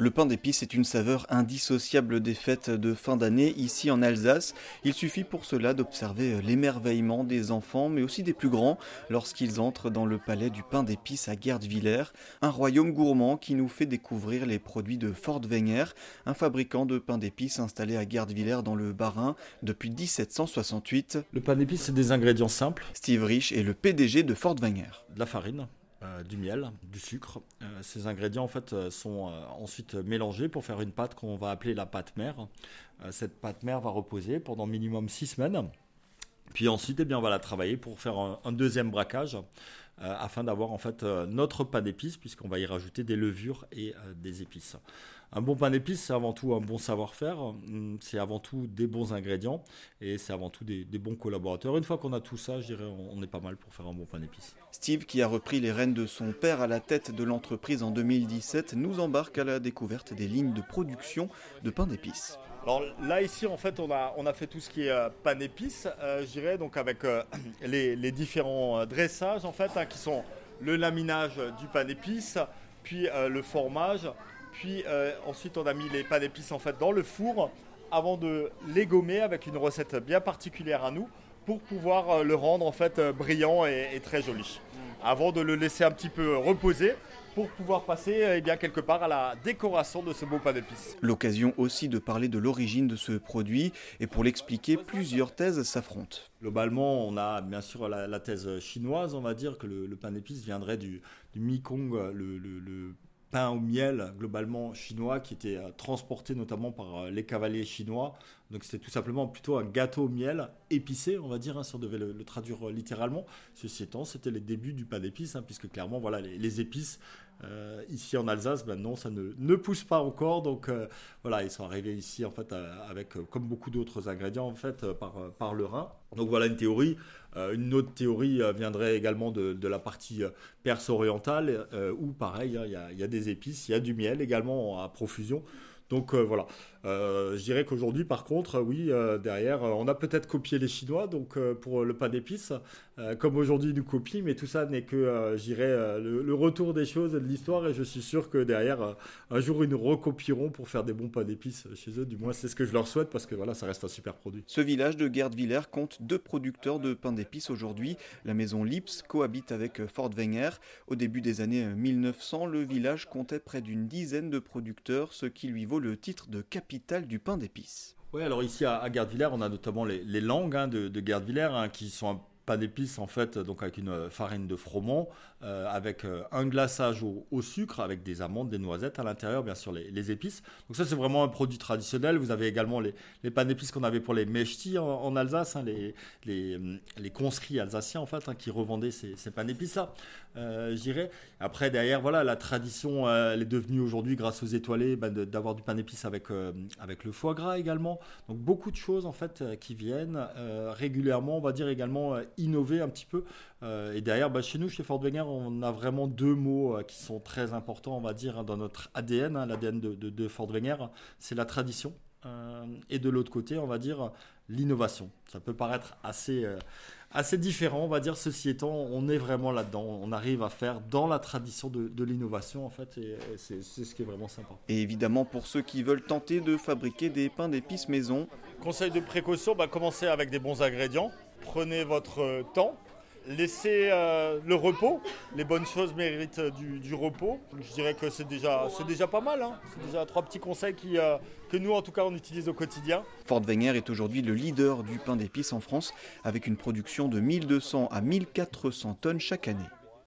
Le pain d'épices est une saveur indissociable des fêtes de fin d'année ici en Alsace. Il suffit pour cela d'observer l'émerveillement des enfants, mais aussi des plus grands, lorsqu'ils entrent dans le palais du pain d'épices à Gerdwiller, un royaume gourmand qui nous fait découvrir les produits de Fort Wenger, un fabricant de pain d'épices installé à Gerdwiller dans le Bas-Rhin depuis 1768. Le pain d'épices, c'est des ingrédients simples. Steve Rich est le PDG de Fort Wenger. De la farine, euh, du miel, du sucre. Euh, ces ingrédients en fait euh, sont ensuite mélangés pour faire une pâte qu'on va appeler la pâte mère. cette pâte mère va reposer pendant minimum 6 semaines. Puis ensuite, eh bien, on va la travailler pour faire un, deuxième braquage afin d'avoir en fait notre pain d'épices puisqu'on va y rajouter des levures et des épices. Un bon pain d'épices, c'est avant tout un bon savoir-faire, hum, c'est avant tout des bons ingrédients et c'est avant tout des, bons collaborateurs. Une fois qu'on a tout ça, je dirais, on, est pas mal pour faire un bon pain d'épices. Steve, qui a repris les rênes de son père à la tête de l'entreprise en 2017, nous embarque à la découverte des lignes de production de pain d'épices. Alors là ici en fait on a, fait tout ce qui est euh, pain d'épices, euh, donc avec euh, les, différents dressages en fait hein, qui sont le laminage du pain d'épices, puis le formage, puis ensuite, on a mis les pains d'épices en fait dans le four avant de les gommer avec une recette bien particulière à nous pour pouvoir le rendre en fait brillant et, très joli. Avant de le laisser un petit peu reposer pour pouvoir passer eh bien, quelque part à la décoration de ce beau pain d'épices. L'occasion aussi de parler de l'origine de ce produit et pour l'expliquer, plusieurs thèses s'affrontent. Globalement, on a bien sûr la, thèse chinoise, on va dire que le, pain d'épices viendrait du, du Mekong, le, le pain au miel globalement chinois qui était euh, transporté notamment par euh, les cavaliers chinois. Donc c'était tout simplement plutôt un gâteau au miel épicé, on va dire, hein, si on devait le, traduire euh, littéralement. Ceci étant, c'était les débuts du pain d'épices, hein, puisque clairement, voilà, les, épices ici en Alsace, ben non, ça ne, ne pousse pas encore. Donc voilà, ils sont arrivés ici en fait avec, comme beaucoup d'autres ingrédients en fait, par, par le Rhin. Donc voilà une théorie. Euh, une autre théorie euh, viendrait également de, la partie euh, perse orientale, où pareil, hein, il y, a des épices, il y a du miel également à profusion. Donc voilà, euh, je dirais qu'aujourd'hui, par contre, oui, euh, derrière, on a peut-être copié les Chinois, donc euh, pour le pain d'épices, comme aujourd'hui nous copient, mais tout ça n'est que, je dirais, le, retour des choses de l'histoire, et je suis sûr que derrière, un jour, ils nous recopieront pour faire des bons pains d'épices chez eux. Du moins, c'est ce que je leur souhaite, parce que voilà, ça reste un super produit. Ce village de Gerdwiller compte deux producteurs de pain d'épices aujourd'hui. La maison Lips cohabite avec Fort Wenger. Au début des années 1900, le village comptait près d'une dizaine de producteurs, ce qui lui vaut le titre de capitaine du pain d'épices. Oui, alors ici à, à Gardvillers, on a notamment les, langues hein, de, de Gardvillers hein, qui sont un pain d'épices en fait, donc avec une farine de froment, euh, avec euh, un glaçage au, sucre, avec des amandes, des noisettes à l'intérieur, bien sûr les, épices. Donc ça c'est vraiment un produit traditionnel. Vous avez également les, les pains d'épices qu'on avait pour les mechtis en, Alsace, hein, les, les, conscrits alsaciens en fait, hein, qui revendaient ces, ces pains d'épices là, euh. Après derrière, voilà, la tradition elle est devenue aujourd'hui grâce aux étoilés ben, d'avoir du pain d'épices avec, avec le foie gras également. Donc beaucoup de choses en fait qui viennent régulièrement, on va dire également innover un petit peu. Euh, et derrière, bah, chez nous, chez Fort Wenger, on a vraiment deux mots euh, qui sont très importants, on va dire, hein, dans notre ADN, hein, l'ADN de, de, Fort Wenger. C'est la tradition. Euh, et de l'autre côté, on va dire l'innovation. Ça peut paraître assez, assez différent, on va dire, ceci étant, on est vraiment là-dedans. On arrive à faire dans la tradition de, l'innovation, en fait, et, c'est ce qui est vraiment sympa. Et évidemment, pour ceux qui veulent tenter de fabriquer des pains d'épices maison. Conseil de précaution, bah, commencez avec des bons ingrédients prenez votre temps, laissez euh, le repos. Les bonnes choses méritent euh, du, repos. Je dirais que c'est déjà, pas mal. Hein. C'est déjà trois petits conseils euh, que nous, en tout cas, on utilise au quotidien. Fort Wenger est aujourd'hui le leader du pain d'épices en France, avec une production de 1200 à 1400 tonnes chaque année.